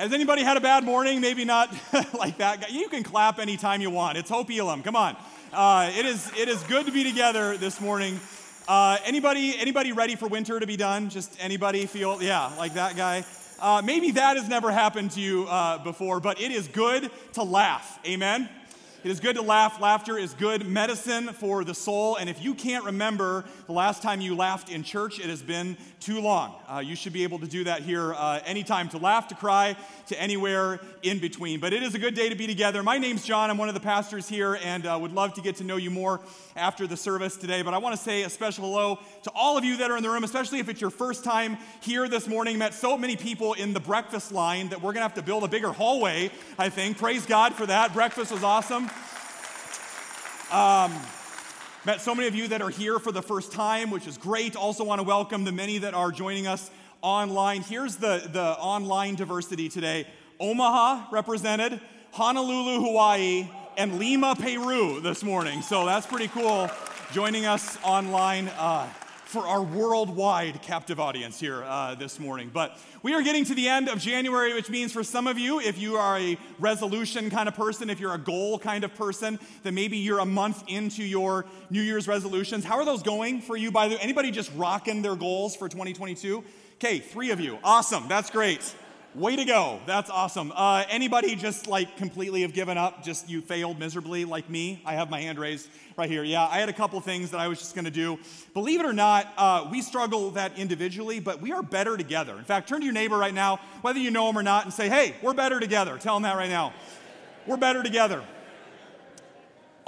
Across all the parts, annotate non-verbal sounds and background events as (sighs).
Has anybody had a bad morning? Maybe not (laughs) like that guy. You can clap anytime you want. It's Hope Elam. Come on. Uh, it is it is good to be together this morning. Uh, anybody anybody ready for winter to be done? Just anybody feel yeah like that guy. Uh, maybe that has never happened to you uh, before, but it is good to laugh. Amen. It is good to laugh. Laughter is good medicine for the soul. And if you can't remember the last time you laughed in church, it has been too long. Uh, you should be able to do that here uh, anytime to laugh, to cry, to anywhere in between. But it is a good day to be together. My name's John. I'm one of the pastors here and uh, would love to get to know you more after the service today. But I want to say a special hello to all of you that are in the room, especially if it's your first time here this morning. Met so many people in the breakfast line that we're going to have to build a bigger hallway, I think. Praise God for that. Breakfast was awesome. Um, met so many of you that are here for the first time, which is great. Also, want to welcome the many that are joining us online. Here's the, the online diversity today Omaha represented, Honolulu, Hawaii, and Lima, Peru this morning. So that's pretty cool joining us online. Uh, for our worldwide captive audience here uh, this morning. But we are getting to the end of January, which means for some of you, if you are a resolution kind of person, if you're a goal kind of person, then maybe you're a month into your New Year's resolutions. How are those going for you? By the way, anybody just rocking their goals for 2022? Okay, three of you. Awesome. That's great. Way to go. That's awesome. Uh, anybody just like completely have given up? Just you failed miserably like me? I have my hand raised right here. Yeah, I had a couple things that I was just going to do. Believe it or not, uh, we struggle that individually, but we are better together. In fact, turn to your neighbor right now, whether you know him or not, and say, hey, we're better together. Tell him that right now. We're better together.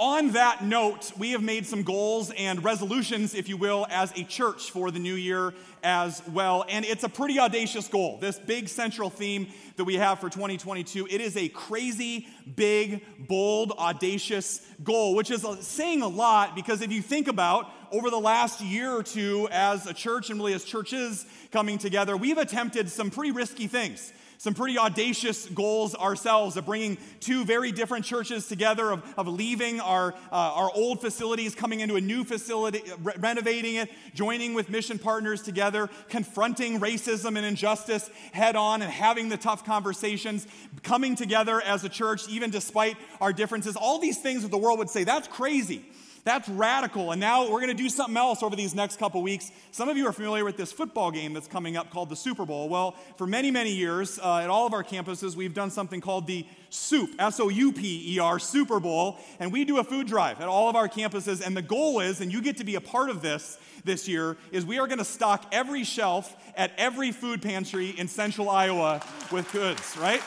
On that note, we have made some goals and resolutions, if you will, as a church for the new year as well. And it's a pretty audacious goal. This big central theme that we have for 2022, it is a crazy, big, bold, audacious goal, which is saying a lot because if you think about over the last year or two as a church and really as churches coming together, we've attempted some pretty risky things some pretty audacious goals ourselves of bringing two very different churches together, of, of leaving our, uh, our old facilities, coming into a new facility, re- renovating it, joining with mission partners together, confronting racism and injustice head on, and having the tough conversations, coming together as a church, even despite our differences. All these things that the world would say, that's crazy. That's radical. And now we're going to do something else over these next couple weeks. Some of you are familiar with this football game that's coming up called the Super Bowl. Well, for many, many years uh, at all of our campuses, we've done something called the SOUP, S O U P E R, Super Bowl. And we do a food drive at all of our campuses. And the goal is, and you get to be a part of this this year, is we are going to stock every shelf at every food pantry in central Iowa with goods, right?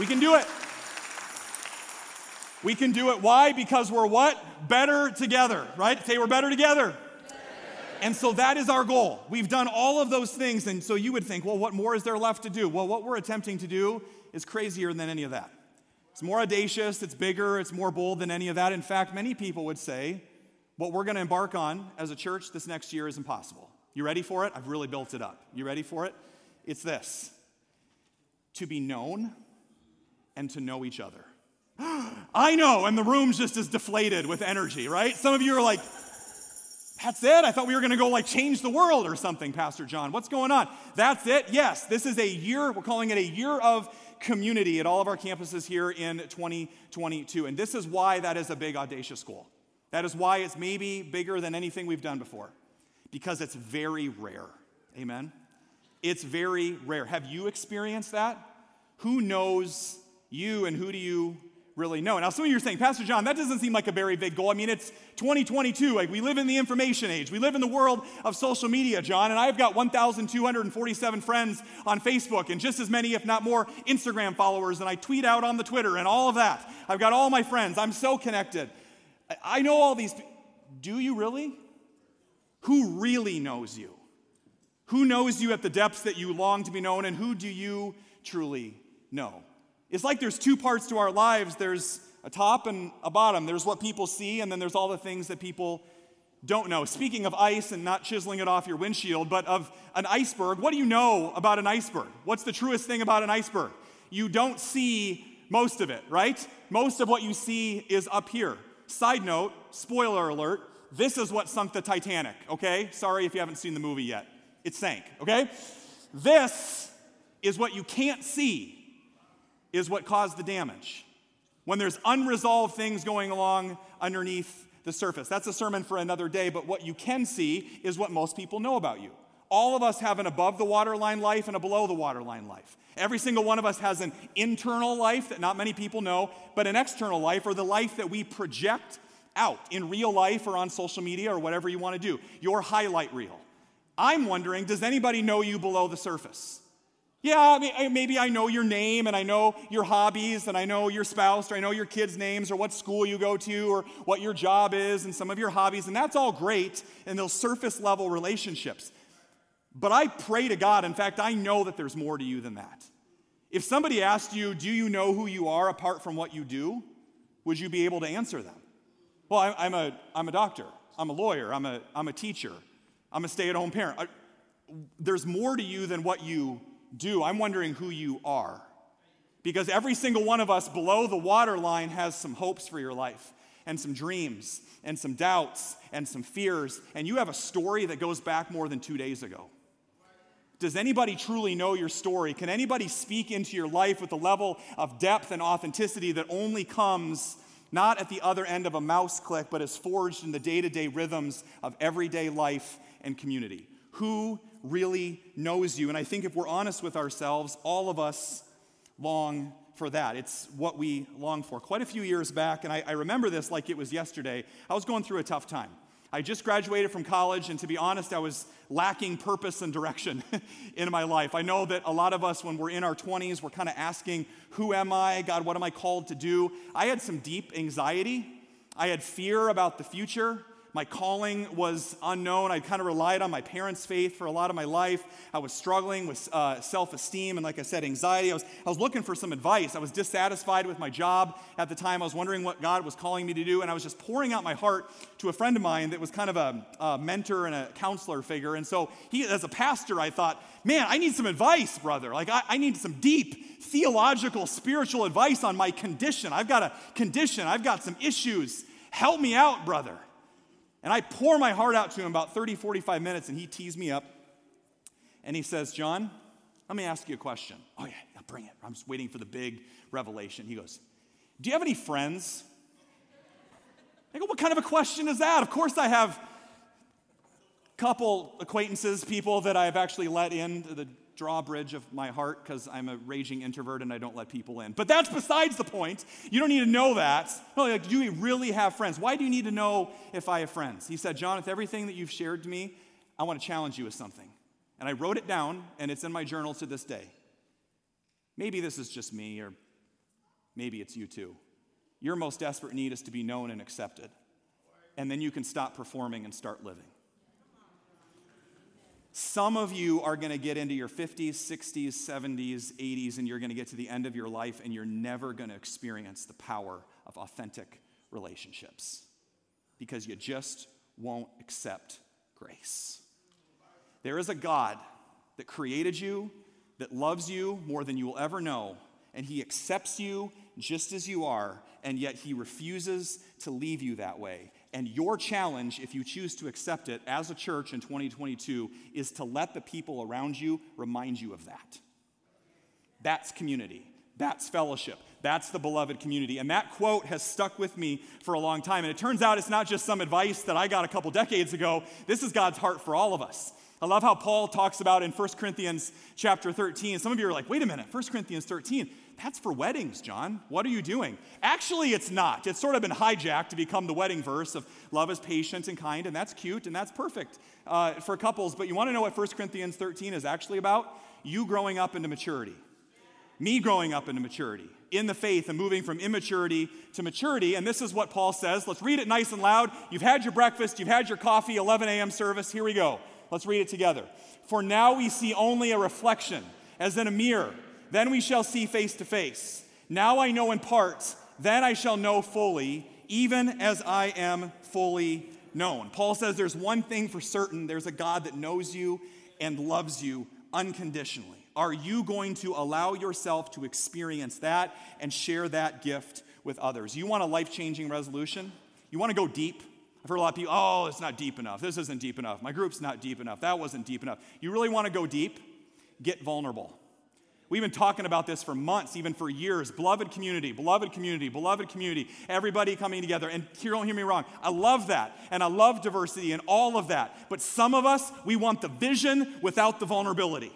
We can do it. We can do it. Why? Because we're what? Better together, right? Say we're better together. And so that is our goal. We've done all of those things. And so you would think, well, what more is there left to do? Well, what we're attempting to do is crazier than any of that. It's more audacious, it's bigger, it's more bold than any of that. In fact, many people would say what we're going to embark on as a church this next year is impossible. You ready for it? I've really built it up. You ready for it? It's this to be known and to know each other. (gasps) I know, and the room's just as deflated with energy, right? Some of you are like, that's it? I thought we were going to go like change the world or something, Pastor John. What's going on? That's it? Yes, this is a year, we're calling it a year of community at all of our campuses here in 2022. And this is why that is a big, audacious goal. That is why it's maybe bigger than anything we've done before, because it's very rare. Amen? It's very rare. Have you experienced that? Who knows you and who do you really know. Now, some of you are saying, Pastor John, that doesn't seem like a very big goal. I mean, it's 2022. Like, we live in the information age. We live in the world of social media, John. And I've got 1,247 friends on Facebook and just as many, if not more, Instagram followers. And I tweet out on the Twitter and all of that. I've got all my friends. I'm so connected. I know all these. Do you really? Who really knows you? Who knows you at the depths that you long to be known, and who do you truly know? It's like there's two parts to our lives there's a top and a bottom. There's what people see, and then there's all the things that people don't know. Speaking of ice and not chiseling it off your windshield, but of an iceberg, what do you know about an iceberg? What's the truest thing about an iceberg? You don't see most of it, right? Most of what you see is up here. Side note, spoiler alert, this is what sunk the Titanic, okay? Sorry if you haven't seen the movie yet. It sank, okay? This is what you can't see, is what caused the damage. When there's unresolved things going along underneath the surface. That's a sermon for another day, but what you can see is what most people know about you. All of us have an above the waterline life and a below the waterline life. Every single one of us has an internal life that not many people know, but an external life or the life that we project out in real life or on social media or whatever you want to do. Your highlight reel. I'm wondering, does anybody know you below the surface? Yeah, I mean, maybe I know your name and I know your hobbies and I know your spouse or I know your kids' names or what school you go to or what your job is and some of your hobbies, and that's all great in those surface level relationships. But I pray to God, in fact, I know that there's more to you than that. If somebody asked you, Do you know who you are apart from what you do? Would you be able to answer them? Well, I'm a, I'm a doctor, I'm a lawyer, I'm a, I'm a teacher, I'm a stay at home parent. I, there's more to you than what you do. I'm wondering who you are. Because every single one of us below the waterline has some hopes for your life, and some dreams, and some doubts, and some fears, and you have a story that goes back more than two days ago. Does anybody truly know your story? Can anybody speak into your life with a level of depth and authenticity that only comes not at the other end of a mouse click, but is forged in the day to day rhythms of everyday life and community. Who really knows you? And I think if we're honest with ourselves, all of us long for that. It's what we long for. Quite a few years back, and I, I remember this like it was yesterday, I was going through a tough time. I just graduated from college, and to be honest, I was lacking purpose and direction (laughs) in my life. I know that a lot of us, when we're in our 20s, we're kind of asking, Who am I? God, what am I called to do? I had some deep anxiety. I had fear about the future. My calling was unknown. I kind of relied on my parents' faith for a lot of my life. I was struggling with uh, self esteem and, like I said, anxiety. I was, I was looking for some advice. I was dissatisfied with my job at the time. I was wondering what God was calling me to do. And I was just pouring out my heart to a friend of mine that was kind of a, a mentor and a counselor figure. And so, he, as a pastor, I thought, man, I need some advice, brother. Like, I, I need some deep theological, spiritual advice on my condition. I've got a condition, I've got some issues. Help me out, brother. And I pour my heart out to him about 30, 45 minutes, and he tees me up. And he says, John, let me ask you a question. Oh, yeah, bring it. I'm just waiting for the big revelation. He goes, Do you have any friends? I go, What kind of a question is that? Of course, I have a couple acquaintances, people that I've actually let into the drawbridge of my heart because I'm a raging introvert and I don't let people in. But that's besides the point. You don't need to know that. No, like, do we really have friends? Why do you need to know if I have friends? He said, John, with everything that you've shared to me, I want to challenge you with something. And I wrote it down, and it's in my journal to this day. Maybe this is just me, or maybe it's you too. Your most desperate need is to be known and accepted. And then you can stop performing and start living. Some of you are going to get into your 50s, 60s, 70s, 80s, and you're going to get to the end of your life and you're never going to experience the power of authentic relationships because you just won't accept grace. There is a God that created you, that loves you more than you will ever know, and He accepts you just as you are, and yet He refuses to leave you that way. And your challenge, if you choose to accept it as a church in 2022, is to let the people around you remind you of that. That's community. That's fellowship. That's the beloved community. And that quote has stuck with me for a long time. And it turns out it's not just some advice that I got a couple decades ago. This is God's heart for all of us. I love how Paul talks about in 1 Corinthians chapter 13. Some of you are like, wait a minute, 1 Corinthians 13, That's for weddings, John. What are you doing? Actually, it's not. It's sort of been hijacked to become the wedding verse of love is patient and kind, and that's cute and that's perfect uh, for couples. But you want to know what 1 Corinthians 13 is actually about? You growing up into maturity. Me growing up into maturity in the faith and moving from immaturity to maturity. And this is what Paul says. Let's read it nice and loud. You've had your breakfast, you've had your coffee, 11 a.m. service. Here we go. Let's read it together. For now we see only a reflection, as in a mirror. Then we shall see face to face. Now I know in part, then I shall know fully, even as I am fully known. Paul says there's one thing for certain there's a God that knows you and loves you unconditionally. Are you going to allow yourself to experience that and share that gift with others? You want a life changing resolution? You want to go deep? I've heard a lot of people, oh, it's not deep enough. This isn't deep enough. My group's not deep enough. That wasn't deep enough. You really want to go deep? Get vulnerable. We've been talking about this for months, even for years. Beloved community, beloved community, beloved community, everybody coming together. And here, don't hear me wrong. I love that. And I love diversity and all of that. But some of us, we want the vision without the vulnerability.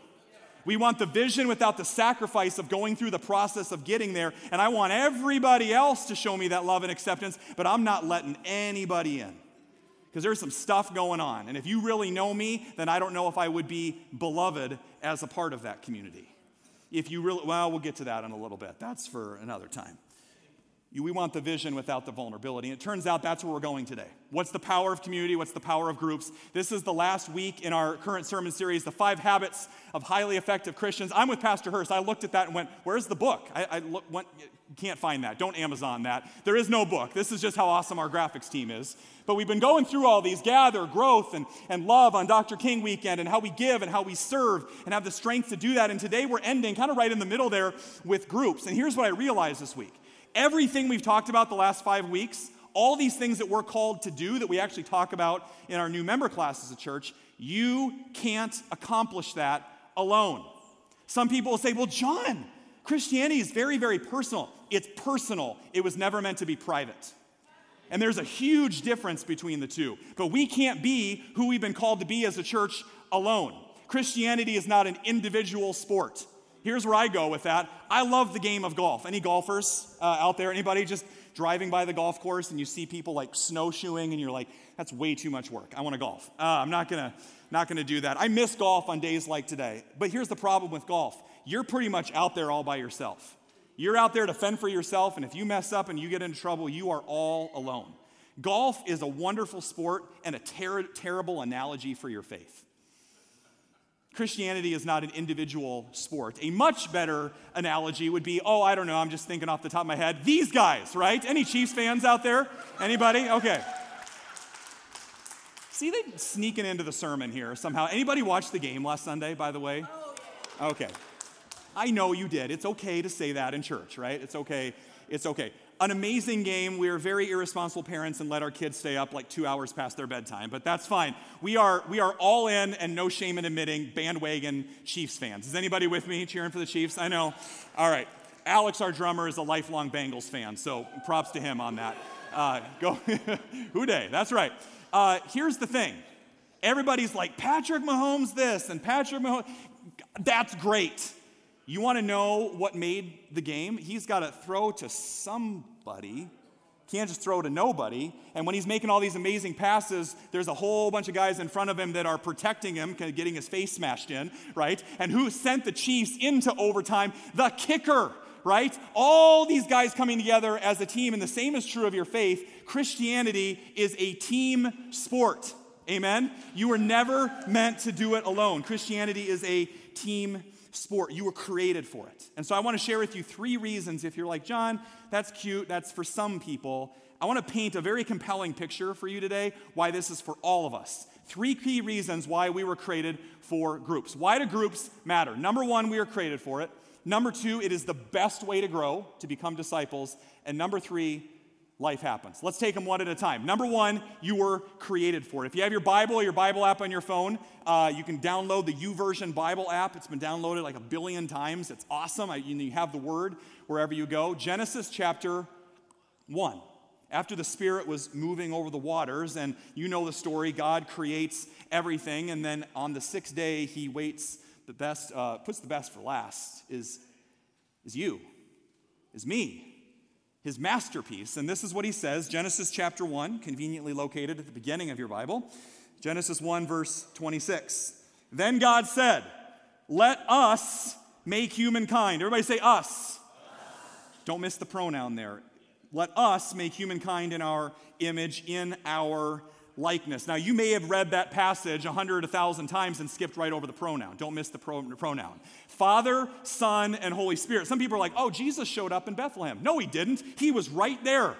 We want the vision without the sacrifice of going through the process of getting there. And I want everybody else to show me that love and acceptance, but I'm not letting anybody in. Because there's some stuff going on. And if you really know me, then I don't know if I would be beloved as a part of that community. If you really, well, we'll get to that in a little bit. That's for another time. We want the vision without the vulnerability. And it turns out that's where we're going today. What's the power of community? What's the power of groups? This is the last week in our current sermon series, The Five Habits of Highly Effective Christians. I'm with Pastor Hurst. I looked at that and went, Where's the book? I, I look, went, can't find that. Don't Amazon that. There is no book. This is just how awesome our graphics team is. But we've been going through all these gather, growth, and, and love on Dr. King weekend, and how we give and how we serve and have the strength to do that. And today we're ending kind of right in the middle there with groups. And here's what I realized this week everything we've talked about the last five weeks, all these things that we're called to do that we actually talk about in our new member class as a church, you can't accomplish that alone. Some people will say, well, John, Christianity is very, very personal. It's personal, it was never meant to be private. And there's a huge difference between the two. But we can't be who we've been called to be as a church alone. Christianity is not an individual sport. Here's where I go with that. I love the game of golf. Any golfers uh, out there? Anybody just driving by the golf course and you see people like snowshoeing and you're like, that's way too much work. I want to golf. Uh, I'm not gonna not gonna do that. I miss golf on days like today. But here's the problem with golf. You're pretty much out there all by yourself. You're out there to fend for yourself, and if you mess up and you get into trouble, you are all alone. Golf is a wonderful sport and a ter- terrible analogy for your faith. Christianity is not an individual sport. A much better analogy would be, oh, I don't know, I'm just thinking off the top of my head, these guys, right? Any Chiefs fans out there? Anybody? Okay. See, they sneaking into the sermon here somehow. Anybody watch the game last Sunday, by the way? Oh, okay. I know you did. It's okay to say that in church, right? It's okay. It's okay an amazing game. We are very irresponsible parents and let our kids stay up like two hours past their bedtime, but that's fine. We are, we are all in and no shame in admitting bandwagon Chiefs fans. Is anybody with me cheering for the Chiefs? I know. All right. Alex, our drummer, is a lifelong Bengals fan, so props to him on that. Uh, go, (laughs) Who Dey? That's right. Uh, here's the thing everybody's like, Patrick Mahomes this and Patrick Mahomes. That's great. You want to know what made the game? He's got to throw to somebody. Can't just throw to nobody. And when he's making all these amazing passes, there's a whole bunch of guys in front of him that are protecting him, getting his face smashed in, right? And who sent the Chiefs into overtime? The kicker, right? All these guys coming together as a team, and the same is true of your faith. Christianity is a team sport. Amen? You were never meant to do it alone. Christianity is a team sport. You were created for it. And so I want to share with you three reasons if you're like, John, that's cute, that's for some people. I want to paint a very compelling picture for you today why this is for all of us. Three key reasons why we were created for groups. Why do groups matter? Number one, we are created for it. Number two, it is the best way to grow, to become disciples. And number three, life happens. Let's take them one at a time. Number one, you were created for it. If you have your Bible or your Bible app on your phone, uh, you can download the YouVersion Bible app. It's been downloaded like a billion times. It's awesome. I, you have the Word wherever you go. Genesis chapter 1. After the Spirit was moving over the waters, and you know the story, God creates everything, and then on the sixth day, He waits the best, uh, puts the best for last, is, is you is me, his masterpiece. And this is what he says Genesis chapter 1, conveniently located at the beginning of your Bible. Genesis 1, verse 26. Then God said, Let us make humankind. Everybody say us. us. Don't miss the pronoun there. Let us make humankind in our image, in our likeness. Now, you may have read that passage a hundred, a thousand times and skipped right over the pronoun. Don't miss the pro- pronoun. Father, Son, and Holy Spirit. Some people are like, oh, Jesus showed up in Bethlehem. No, he didn't. He was right there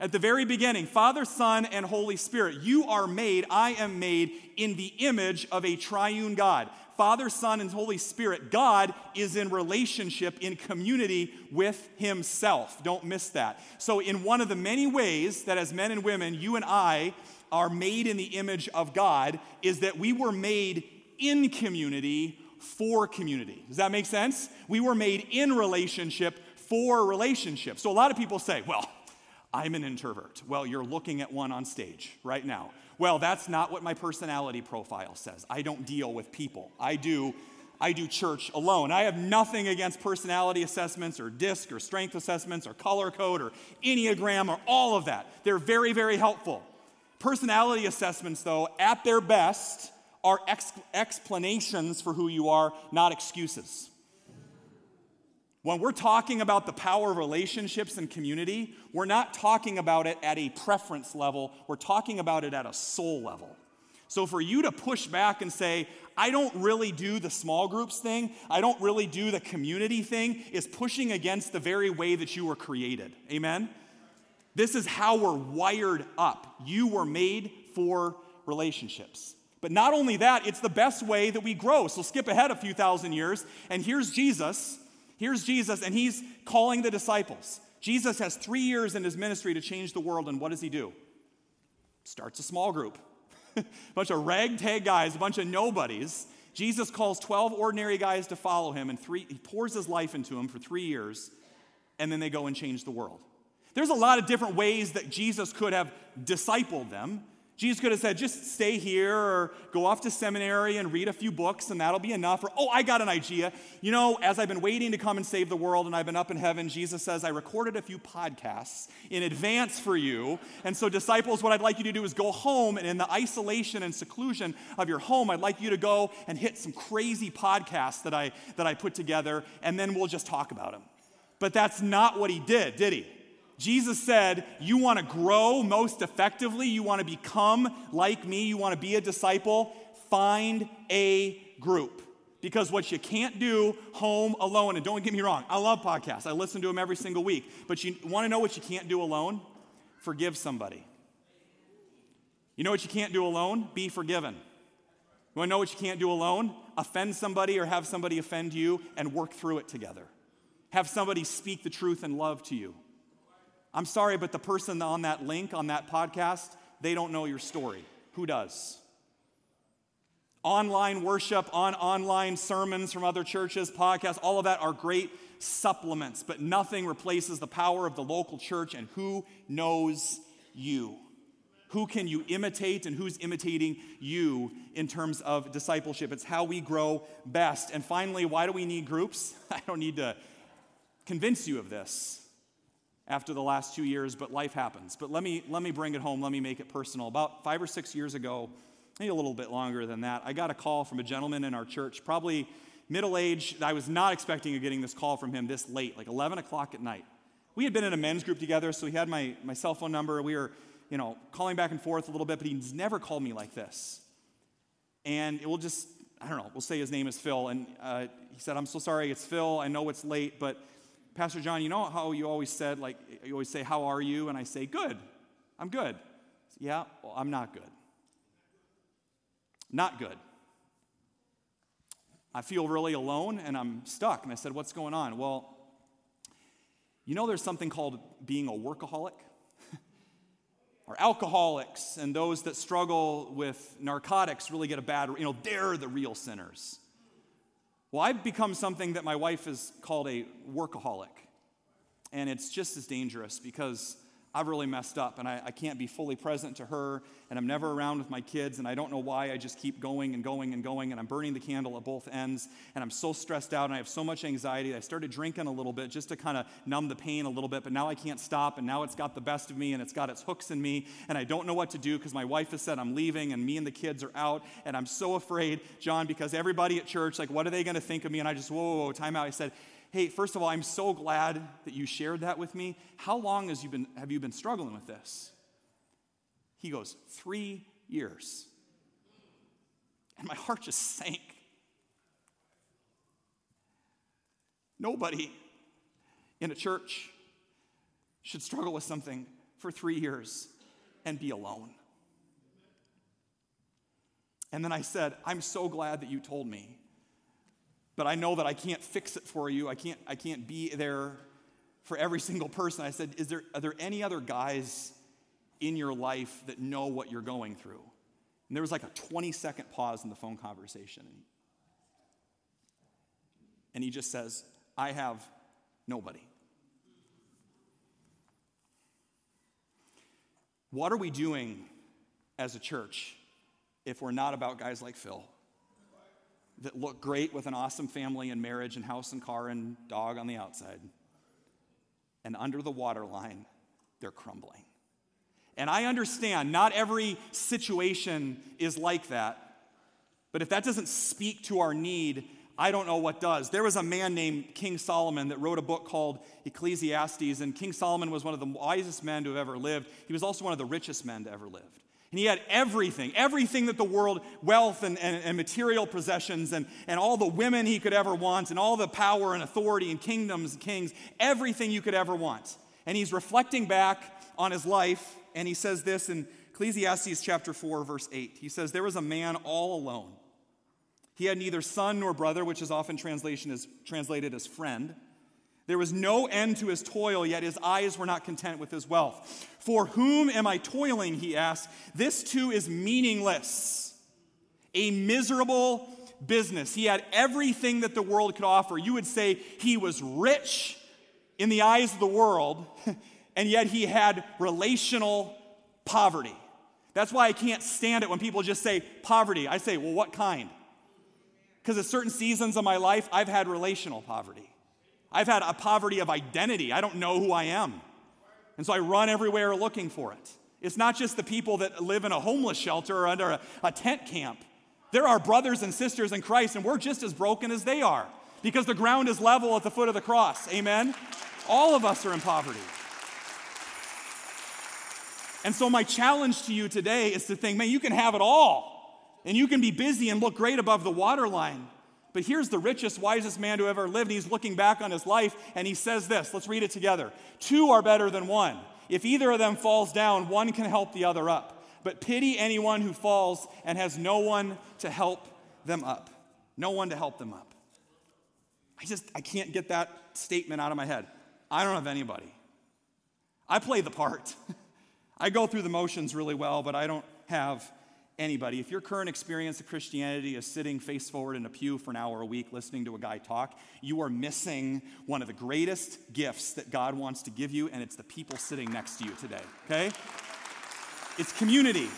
at the very beginning Father, Son, and Holy Spirit. You are made, I am made in the image of a triune God. Father, Son, and Holy Spirit. God is in relationship, in community with Himself. Don't miss that. So, in one of the many ways that as men and women, you and I are made in the image of God, is that we were made in community for community. Does that make sense? We were made in relationship for relationship. So, a lot of people say, well, I'm an introvert. Well, you're looking at one on stage right now. Well, that's not what my personality profile says. I don't deal with people. I do I do church alone. I have nothing against personality assessments or DISC or strength assessments or color code or Enneagram or all of that. They're very, very helpful. Personality assessments, though, at their best, are ex- explanations for who you are, not excuses. When we're talking about the power of relationships and community, we're not talking about it at a preference level, we're talking about it at a soul level. So for you to push back and say, I don't really do the small groups thing, I don't really do the community thing, is pushing against the very way that you were created. Amen? This is how we're wired up. You were made for relationships. But not only that, it's the best way that we grow. So skip ahead a few thousand years, and here's Jesus Here's Jesus, and he's calling the disciples. Jesus has three years in his ministry to change the world, and what does he do? Starts a small group. a (laughs) bunch of ragtag guys, a bunch of nobodies. Jesus calls 12 ordinary guys to follow him, and three, he pours his life into them for three years, and then they go and change the world. There's a lot of different ways that Jesus could have discipled them. Jesus could have said, just stay here or go off to seminary and read a few books and that'll be enough. Or, oh, I got an idea. You know, as I've been waiting to come and save the world and I've been up in heaven, Jesus says, I recorded a few podcasts in advance for you. And so, disciples, what I'd like you to do is go home and in the isolation and seclusion of your home, I'd like you to go and hit some crazy podcasts that I, that I put together and then we'll just talk about them. But that's not what he did, did he? Jesus said, You want to grow most effectively, you want to become like me, you want to be a disciple, find a group. Because what you can't do home alone, and don't get me wrong, I love podcasts, I listen to them every single week, but you want to know what you can't do alone? Forgive somebody. You know what you can't do alone? Be forgiven. You want to know what you can't do alone? Offend somebody or have somebody offend you and work through it together. Have somebody speak the truth and love to you. I'm sorry, but the person on that link, on that podcast, they don't know your story. Who does? Online worship, on online sermons from other churches, podcasts, all of that are great supplements, but nothing replaces the power of the local church and who knows you. Who can you imitate and who's imitating you in terms of discipleship? It's how we grow best. And finally, why do we need groups? (laughs) I don't need to convince you of this after the last two years, but life happens. But let me, let me bring it home, let me make it personal. About five or six years ago, maybe a little bit longer than that, I got a call from a gentleman in our church, probably middle aged. I was not expecting getting this call from him this late, like 11 o'clock at night. We had been in a men's group together, so he had my, my cell phone number. We were, you know, calling back and forth a little bit, but he's never called me like this. And it will just, I don't know, we'll say his name is Phil. And uh, he said, I'm so sorry, it's Phil. I know it's late, but Pastor John, you know how you always said, like, you always say, How are you? And I say, Good. I'm good. Yeah, well, I'm not good. Not good. I feel really alone and I'm stuck. And I said, What's going on? Well, you know, there's something called being a workaholic? (laughs) or alcoholics and those that struggle with narcotics really get a bad, you know, they're the real sinners. Well, I've become something that my wife has called a workaholic. And it's just as dangerous because I've really messed up and I, I, can't be fully present to her and I'm never around with my kids and I don't know why. I just keep going and going and going and I'm burning the candle at both ends and I'm so stressed out and I have so much anxiety. I started drinking a little bit just to kind of numb the pain a little bit, but now I can't stop and now it's got the best of me and it's got its hooks in me and I don't know what to do because my wife has said I'm leaving and me and the kids are out and I'm so afraid, John, because everybody at church, like, what are they going to think of me? And I just, whoa, whoa, whoa, time out. I said, hey, first of all, I'm so glad that you shared that with me. How long has you been, have you been struggling with this? He goes, three years. And my heart just sank. Nobody in a church should struggle with something for three years and be alone. And then I said, I'm so glad that you told me but I know that I can't fix it for you. I can't, I can't be there for every (laughs) single person. I said, Is there, Are there any other guys in your life that know what you're going through? And there was like a 20 second pause in the phone conversation. And he just says, I have nobody. What are we doing as a church if we're not about guys like Phil? That look great with an awesome family and marriage and house and car and dog on the outside. And under the waterline, they're crumbling. And I understand not every situation is like that. But if that doesn't speak to our need, I don't know what does. There was a man named King Solomon that wrote a book called Ecclesiastes, and King Solomon was one of the wisest men to have ever lived. He was also one of the richest men to ever live. And he had everything, everything that the world, wealth and, and, and, material possessions, and, and all the women he could ever want, and all the power and authority and kingdoms and kings, everything you could ever want. And he's reflecting back on his life, and he says this in Ecclesiastes chapter 4, verse 8. He says, There was a man all alone. He had neither son nor brother, which is often translation is translated as friend. There was no end to his toil, yet his eyes were not content with his wealth. For whom am I toiling? He asked. This too is meaningless, a miserable business. He had everything that the world could offer. You would say he was rich in the eyes of the world, (laughs) and yet he had relational poverty. That's why I can't stand it when people just say poverty. I say, well, what kind? Because at certain seasons of my life, I've had relational poverty. I've had a poverty of identity. I don't know who I am. And so I run everywhere looking for it. It's not just the people that live in a homeless shelter or under a, a tent camp. There are brothers and sisters in Christ, and we're just as broken as they are because the ground is level at the foot of the cross. Amen? All of us are in poverty. And so, my challenge to you today is to think, man, you can have it all, and you can be busy and look great above the waterline. But here's the richest, wisest man to ever lived. He's looking back on his life and he says this. Let's read it together. Two are better than one. If either of them falls down, one can help the other up. But pity anyone who falls and has no one to help them up. No one to help them up. I just, I can't get that statement out of my head. I don't have anybody. I play the part. (laughs) I go through the motions really well, but I don't have anybody. If your current experience of Christianity is sitting face forward in a pew for an hour a week listening to a guy talk, you are missing one of the greatest gifts that God wants to give you, and it's the people sitting next to you today, okay? It's community,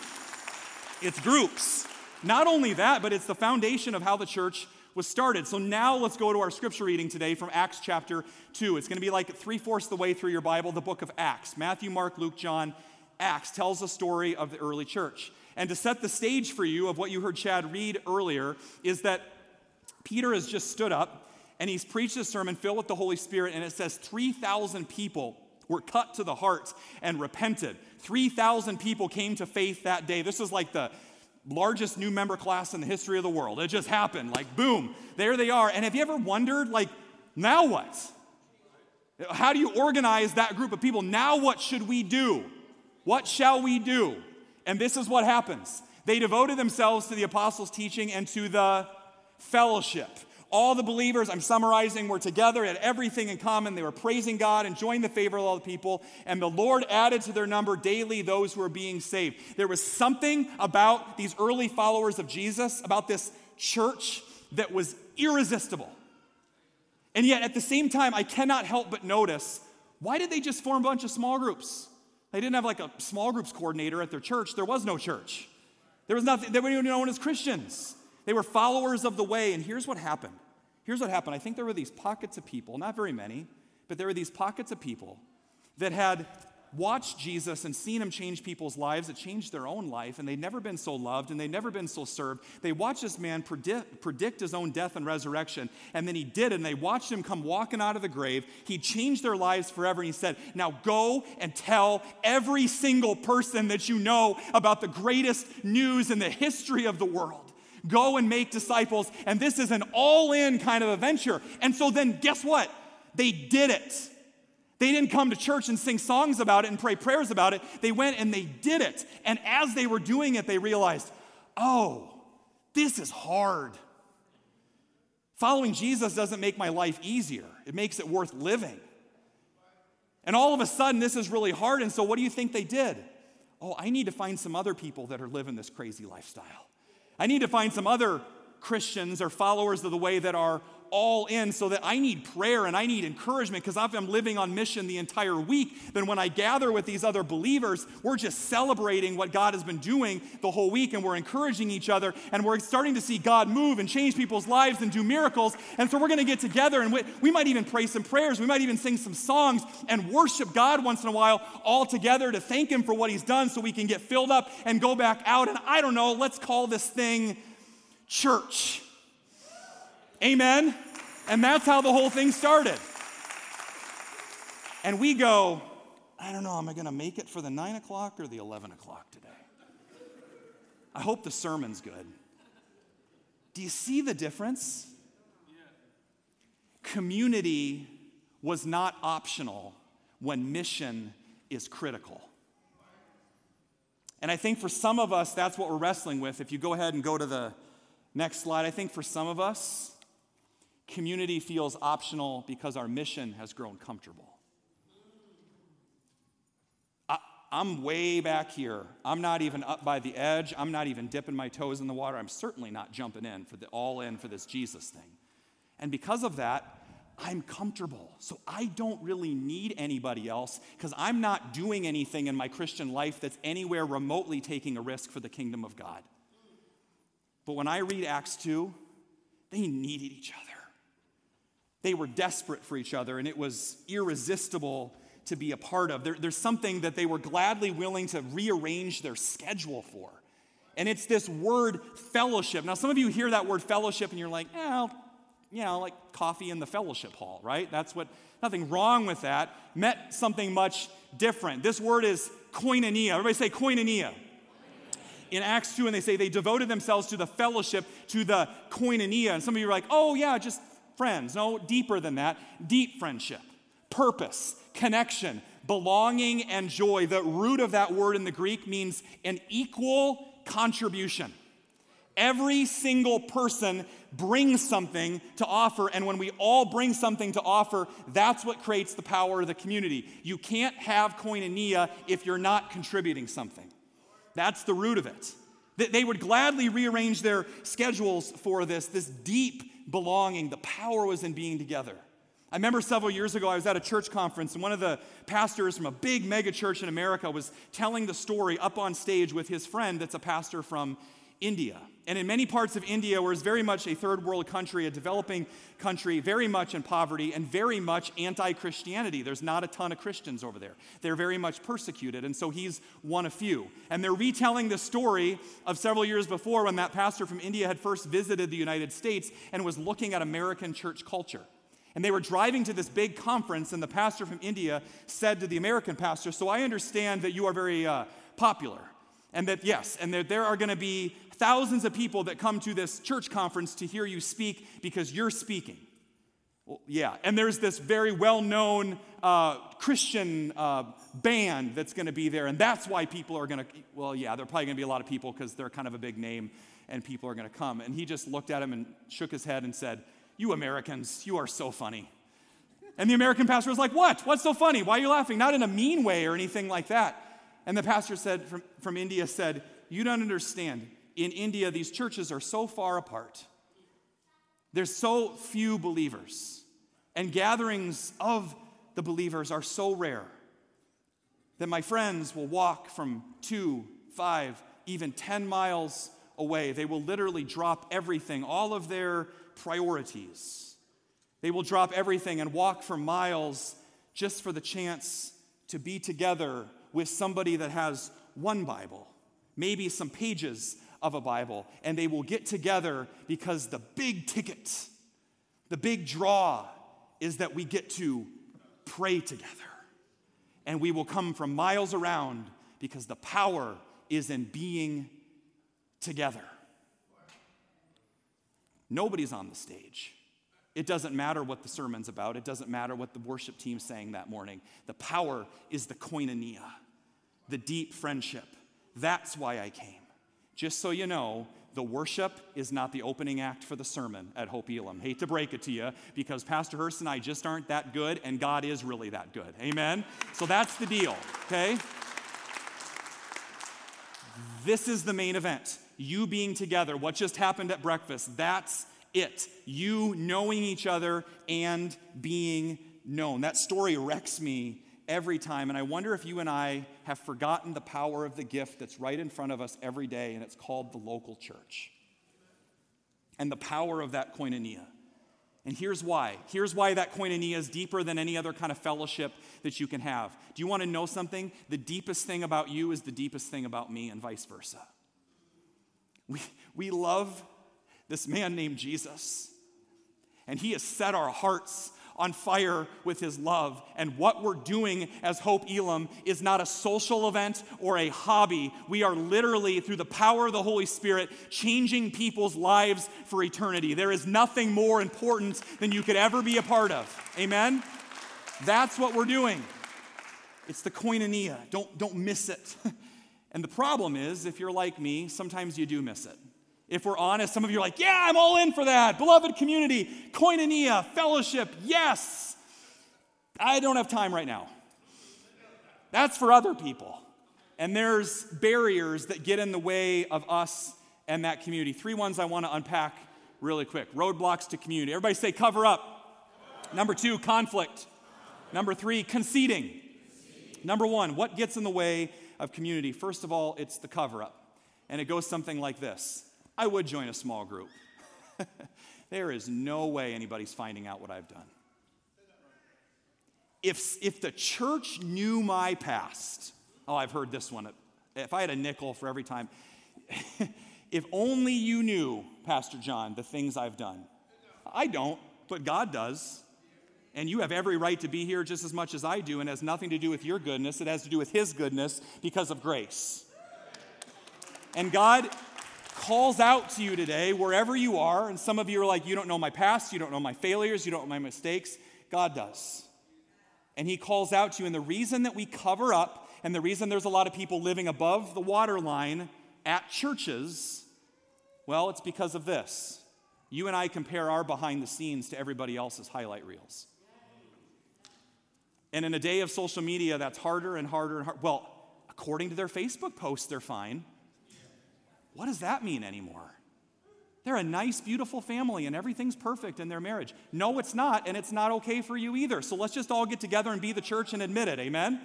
it's groups. Not only that, but it's the foundation of how the church was started. So now let's go to our scripture reading today from Acts chapter 2. It's going to be like three fourths the way through your Bible, the book of Acts. Matthew, Mark, Luke, John, Acts tells the story of the early church. And to set the stage for you of what you heard Chad read earlier is that Peter has just stood up and he's preached a sermon filled with the Holy Spirit, and it says 3,000 people were cut to the heart and repented. 3,000 people came to faith that day. This is like the largest new member class in the history of the world. It just happened. Like, boom, there they are. And have you ever wondered, like, now what? How do you organize that group of people? Now what should we do? What shall we do? And this is what happens they devoted themselves to the apostles' teaching and to the fellowship. All the believers, I'm summarizing, were together, had everything in common. They were praising God, and enjoying the favor of all the people, and the Lord added to their number daily those who were being saved. There was something about these early followers of Jesus, about this church, that was irresistible. And yet, at the same time, I cannot help but notice why did they just form a bunch of small groups? They didn't have like a small groups coordinator at their church. There was no church. There was nothing, they weren't even known as Christians. They were followers of the way. And here's what happened. Here's what happened. I think there were these pockets of people, not very many, but there were these pockets of people that had watched Jesus and seen him change people's lives. It changed their own life, and they'd never been so loved and they'd never been so served. They watched this man predict, predict his own death and resurrection, and then he did and they watched him come walking out of the grave. He changed their lives forever, and he said, Now go and tell every single person that you know about the greatest news in the history of the world. Go and make disciples, and this is an all in kind of adventure. And so then, guess what? They did it. They didn't come to church and sing songs about it and pray prayers about it. They went and they did it. And as they were doing it, they realized, oh, this is hard. Following Jesus doesn't make my life easier, it makes it worth living. And all of a sudden, this is really hard. And so, what do you think they did? Oh, I need to find some other people that are living this crazy lifestyle. I need to find some other Christians or followers of the way that are all in so that I need prayer and I need encouragement because I'm living on mission the entire week, then when I gather with these other believers, we're just celebrating what God has been doing the whole week and we're encouraging each other and we're starting to see God move and change people's lives and do miracles. And so we're going to get together and we, we might even pray some prayers. We might even sing some songs and worship God once in a while all together to thank Him for what He's done so we can get filled up and go back out. And I don't know, let's call this thing church. Amen? And that's how the whole thing started. And we go, I don't know, am I going to make it for the 9 o'clock or the 11 o'clock today? I hope the sermon's good. Do you see the difference? Community was not optional when mission is critical. And I think for some of us, that's what we're wrestling with. If you go ahead and go to the next slide, I think for some of us, community feels optional because our mission has grown comfortable. I, am way back here. I'm not even up by the edge. I'm not even dipping my toes in the water. I'm certainly not jumping in for the all in for this Jesus thing. And because of that, I'm comfortable. So I don't really need anybody else because I'm not doing anything in my Christian life that's anywhere remotely taking a risk for the kingdom of God. But when I read Acts 2, they needed each other. They were desperate for each other, and it was irresistible to be a part of. There, there's something that they were gladly willing to rearrange their schedule for. And it's this word fellowship. Now, some of you hear that word fellowship and you're like, yeah, you know, like coffee in the fellowship hall, right? That's what, nothing wrong with that. Meant something much different. This word is koinonia. Everybody say koinonia. In Acts 2, and they say they devoted themselves to the fellowship, to the koinonia. And some of you are like, oh, yeah, just friends. No, deeper than that. Deep friendship, purpose, connection, belonging, and joy. The root of that word in the Greek means an equal contribution. Every single person brings something to offer, and when we all bring something to offer, that's what creates the power of the community. You can't have koinonia if you're not contributing something. That's the root of it. They would gladly rearrange their schedules for this, this deep belonging. The power was in being together. I remember several years ago, I was at a church conference, and one of the pastors from a big mega church in America was telling the story up on stage with his friend that's a pastor from India. And in many parts of India, where it's very much a third world country, a developing country, very much in poverty and very much anti Christianity. There's not a ton of Christians over there. They're very much persecuted. And so he's one of few. And they're retelling the story of several years before when that pastor from India had first visited the United States and was looking at American church culture. And they were driving to this big conference, and the pastor from India said to the American pastor, So I understand that you are very uh, popular. And that, yes, and that there are going to be thousands of people that come to this church conference to hear you speak because you're speaking. Well, yeah, and there's this very well known uh, Christian uh, band that's going to be there, and that's why people are going to, well, yeah, there are probably going to be a lot of people because they're kind of a big name and people are going to come. And he just looked at him and shook his head and said, You Americans, you are so funny. And the American pastor was like, What? What's so funny? Why are you laughing? Not in a mean way or anything like that. And the pastor said from, from India said, You don't understand. In India, these churches are so far apart. There's so few believers, and gatherings of the believers are so rare. that my friends will walk from two, five, even 10 miles away. They will literally drop everything, all of their priorities. They will drop everything and walk for miles just for the chance to be together with somebody that has one Bible, maybe some pages of a Bible, and they will get together because the big ticket, the big draw is that we get to pray together. And we will come from miles around because the power is in being together. Nobody's on the stage. It doesn't matter what the sermon's about. It doesn't matter what the worship team's saying that morning. The power is the koinonia, the deep friendship. That's why I came. Just so you know, the worship is not the opening act for the sermon at Hope Elam. Hate to break it to you because Pastor Hurst and I just aren't that good, and God is really that good. Amen? So that's the deal, okay? This is the main event. You being together, what just happened at breakfast, that's it. You knowing each other and being known. That story wrecks me every time, and I wonder if you and I have forgotten the power of the gift that's right in front of us every day, and it's called the local church. And the power of that koinonia. And here's why. Here's why that koinonia is deeper than any other kind of fellowship that you can have. Do you want to know something? The deepest thing about you is the deepest thing about me, and vice versa. We, we love this man named Jesus, and he has set our hearts on fire with his love. And what we're doing as Hope Elam is not a social event or a hobby. We are literally, through the power of the Holy Spirit, changing people's lives for eternity. There is nothing more important than you could ever be a part of. Amen? That's what we're doing. It's the koinonia. Don't, don't miss it. (laughs) and the problem is, if you're like me, sometimes you do miss it. If we're honest, some of you are like, yeah, I'm all in for that. Beloved community, koinonia, fellowship, yes. I don't have time right now. That's for other people. And there's barriers that get in the way of us and that community. Three ones I want to unpack really quick roadblocks to community. Everybody say cover up. Number two, conflict. Number three, conceding. Number one, what gets in the way of community? First of all, it's the cover up. And it goes something like this I would join a small group. (laughs) there is no way anybody's finding out what I've done. If, if the church knew my past, oh, I've heard this one. If I had a nickel for every time, (laughs) if only you knew, Pastor John, the things I've done. I don't, but God does. And you have every right to be here just as much as I do, and has nothing to do with your goodness. It has to do with His goodness because of grace. And God calls out to you today, wherever you are, and some of you are like, you don't know my past, you don't know my failures, you don't know my mistakes. God does. And He calls out to you. And the reason that we cover up, and the reason there's a lot of people living above the waterline at churches, well, it's because of this. You and I compare our behind the scenes to everybody else's highlight reels. And in a day of social media, that's harder and harder and harder. Well, according to their Facebook posts, they're fine. What does that mean anymore? They're a nice, beautiful family and everything's perfect in their marriage. No, it's not, and it's not okay for you either. So let's just all get together and be the church and admit it. Amen?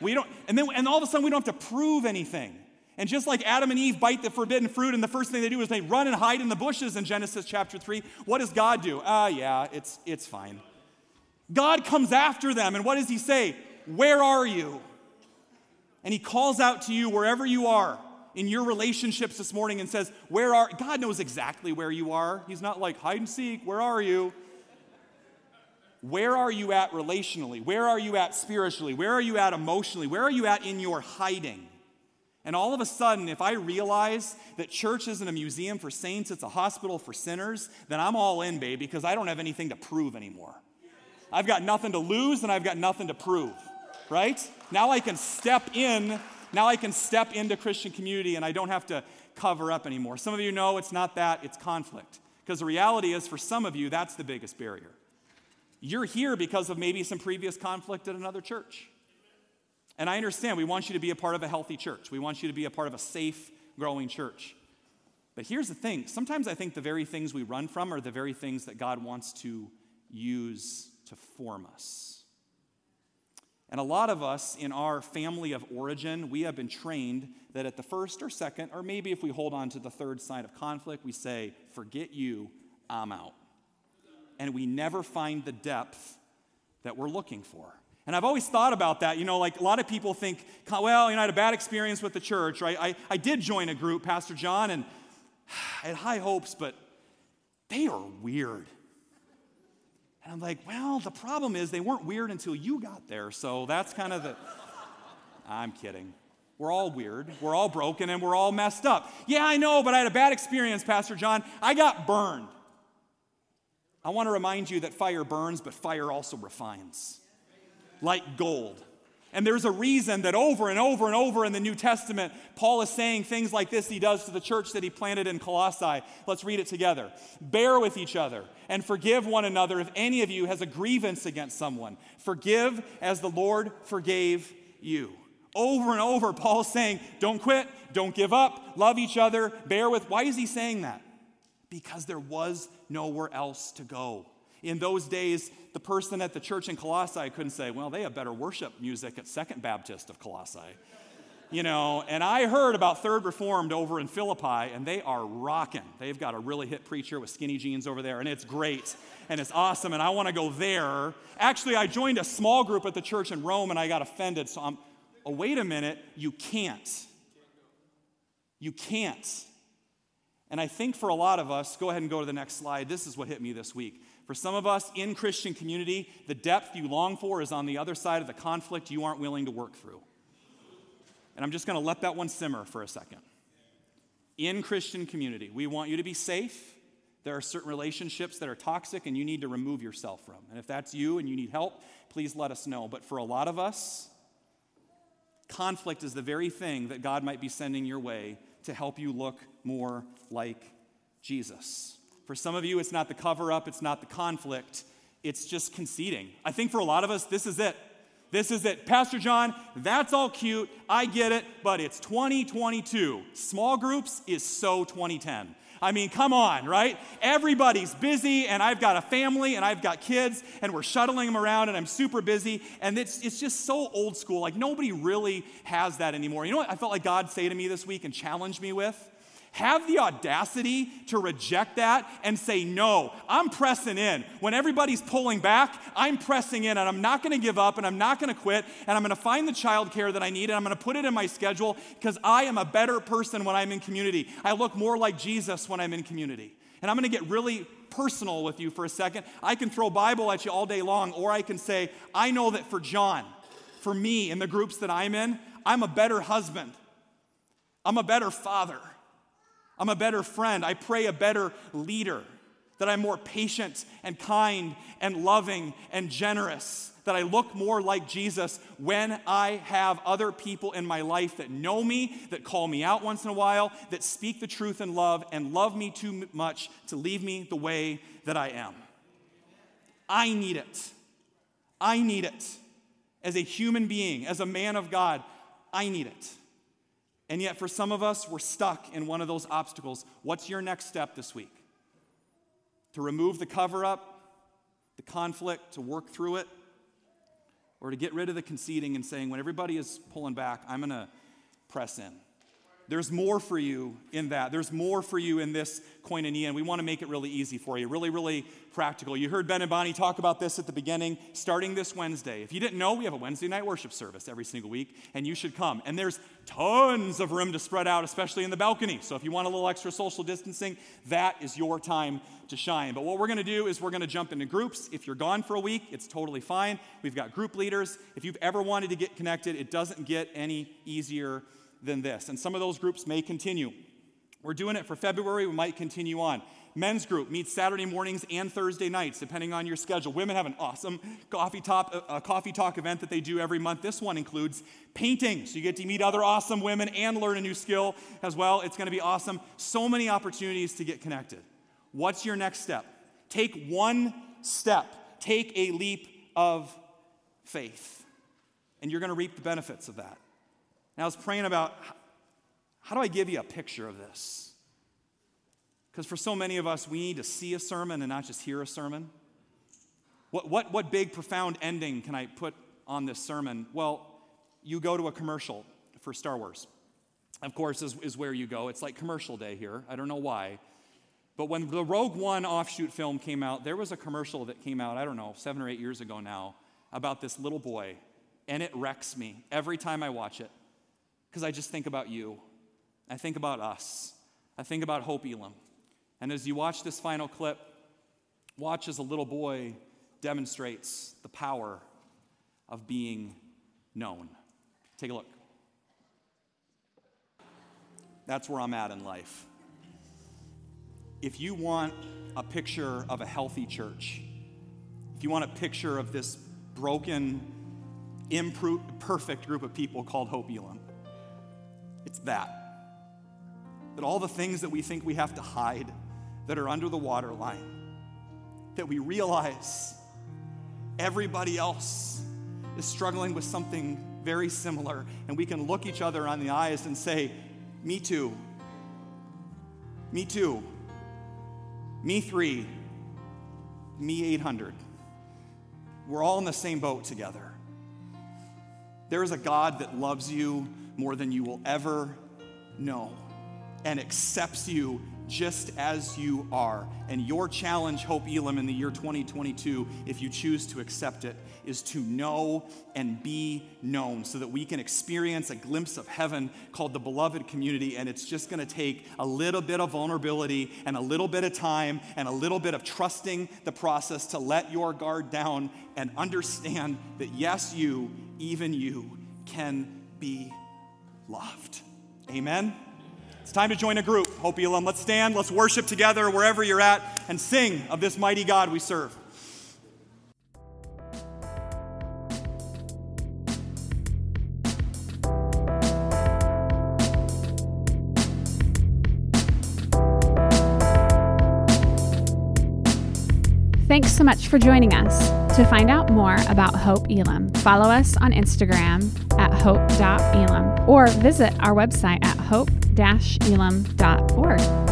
We don't, and then and all of a sudden we don't have to prove anything. And just like Adam and Eve bite the forbidden fruit, and the first thing they do is they run and hide in the bushes in Genesis chapter 3, what does God do? Ah, yeah, it's, it's fine. God comes after them, and what does he say? Where are you? And he calls out to you wherever you are in your relationships this morning and says, Where are God knows exactly where you are. He's not like hide and seek, where are you? Where are you at relationally? Where are you at spiritually? Where are you at emotionally? Where are you at in your hiding? And all of a sudden, if I realize that church isn't a museum for saints, it's a hospital for sinners, then I'm all in, babe, because I don't have anything to prove anymore. I've got nothing to lose and I've got nothing to prove, right? Now I can step in now I can step into Christian community and I don't have to cover up anymore. Some of you know it's not that, it's conflict. Because the reality is, for some of you, that's the biggest barrier. You're here because of maybe some previous conflict at another church. And I understand we want you to be a part of a healthy church, we want you to be a part of a safe, growing church. But here's the thing sometimes I think the very things we run from are the very things that God wants to use to form us. And a lot of us in our family of origin, we have been trained that at the first or second, or maybe if we hold on to the third sign of conflict, we say, Forget you, I'm out. And we never find the depth that we're looking for. And I've always thought about that. You know, like a lot of people think, well, you know, I had a bad experience with the church, right? I, I did join a group, Pastor John, and (sighs) I had high hopes, but they are weird. And I'm like, well, the problem is they weren't weird until you got there. So that's kind of the. (laughs) I'm kidding. We're all weird. We're all broken and we're all messed up. Yeah, I know, but I had a bad experience, Pastor John. I got burned. I want to remind you that fire burns, but fire also refines like gold. And there's a reason that over and over and over in the New Testament, Paul is saying things like this he does to the church that he planted in Colossae. Let's read it together. Bear with each other and forgive one another if any of you has a grievance against someone. Forgive as the Lord forgave you. Over and over, Paul's saying, don't quit, don't give up, love each other, bear with. Why is he saying that? Because there was nowhere else to go. In those days, the person at the church in Colossae couldn't say, well, they have better worship music at Second Baptist of Colossae. You know, and I heard about Third Reformed over in Philippi, and they are rocking. They've got a really hit preacher with skinny jeans over there, and it's great, and it's awesome, and I want to go there. Actually, I joined a small group at the church in Rome, and I got offended, so I'm, oh, wait a minute, you can't. You can't. And I think for a lot of us, go ahead and go to the next slide. This is what hit me this week. For some of us in Christian community, the depth you long for is on the other side of the conflict you aren't willing to work through. And I'm just going to let that one simmer for a second. In Christian community, we want you to be safe. There are certain relationships that are toxic and you need to remove yourself from. And if that's you and you need help, please let us know. But for a lot of us, conflict is the very thing that God might be sending your way to help you look more like Jesus. For some of you, it's not the cover up, it's not the conflict, it's just conceding. I think for a lot of us, this is it. This is it. Pastor John, that's all cute. I get it, but it's 2022. Small groups is so 2010. I mean, come on, right? Everybody's busy, and I've got a family, and I've got kids, and we're shuttling them around, and I'm super busy, and it's, it's just so old school. Like, nobody really has that anymore. You know what I felt like God say to me this week and challenge me with? Have the audacity to reject that and say, No, I'm pressing in. When everybody's pulling back, I'm pressing in and I'm not going to give up and I'm not going to quit and I'm going to find the childcare that I need and I'm going to put it in my schedule because I am a better person when I'm in community. I look more like Jesus when I'm in community. And I'm going to get really personal with you for a second. I can throw Bible at you all day long, or I can say, I know that for John, for me, in the groups that I'm in, I'm a better husband. I'm a better father. I'm a better friend. I pray a better leader. That I'm more patient and kind and loving and generous. That I look more like Jesus when I have other people in my life that know me, that call me out once in a while, that speak the truth in love, and love me too much to leave me the way that I am. I need it. I need it. As a human being, as a man of God, I need it. And yet, for some of us, we're stuck in one of those obstacles. What's your next step this week? To remove the cover up, the conflict, to work through it, or to get rid of the conceding and saying, when everybody is pulling back, I'm going to press in. There's more for you in that. There's more for you in this koinonia, and we want to make it really easy for you, really, really practical. You heard Ben and Bonnie talk about this at the beginning, starting this Wednesday. If you didn't know, we have a Wednesday night worship service every single week, and you should come. And there's tons of room to spread out, especially in the balcony. So if you want a little extra social distancing, that is your time to shine. But what we're going to do is we're going to jump into groups. If you're gone for a week, it's totally fine. We've got group leaders. If you've ever wanted to get connected, it doesn't get any easier than this. And some of those groups may continue. We're doing it for February, we might continue on. Men's group meets Saturday mornings and Thursday nights, depending on your schedule. Women have an awesome coffee, top, uh, a coffee talk event that they do every month. This one includes painting, so you get to meet other awesome women and learn a new skill as well. It's going to be awesome. So many opportunities to get connected. What's your next step? Take one step, take a leap of faith, and you're going to reap the benefits of that. And I was praying about how do I give you a picture of this? Because for so many of us, we need to see a sermon and not just hear a sermon. What, what, what big, profound ending can I put on this sermon? Well, you go to a commercial for Star Wars. Of course, is, is where you go. It's like commercial day here. I don't know why. But when the Rogue One offshoot film came out, there was a commercial that came out, I don't know, seven or eight years ago now, about this little boy. And it wrecks me every time I watch it because I just think about you. I think about us. I think about Hope Elam. And as you watch this final clip, watch as a little boy demonstrates the power of being known. Take a look. That's where I'm at in life. If you want a picture of a healthy church, if you want a picture of this broken, imperfect group of people called Hope Elam, it's that. That all the things that we think we have to hide that are under the waterline, that we realize everybody else is struggling with something very similar, and we can look each other on the eyes and say, Me too. Me too. Me three. Me 800. We're all in the same boat together. There is a God that loves you more than you will ever know and accepts you just as you are. And your challenge, Hope Elam, in the year 2022, if you choose to accept it, is to know and be known so that we can experience a glimpse of heaven called the beloved community. And it's just going to take a little bit of vulnerability and a little bit of time and a little bit of trusting the process to let your guard down and understand that, yes, you, even you, can be loved. Amen. It's time to join a group, Hope Elam. Let's stand, let's worship together wherever you're at, and sing of this mighty God we serve. Thanks so much for joining us. To find out more about Hope Elam, follow us on Instagram at hope.elam or visit our website at hope-elam.org.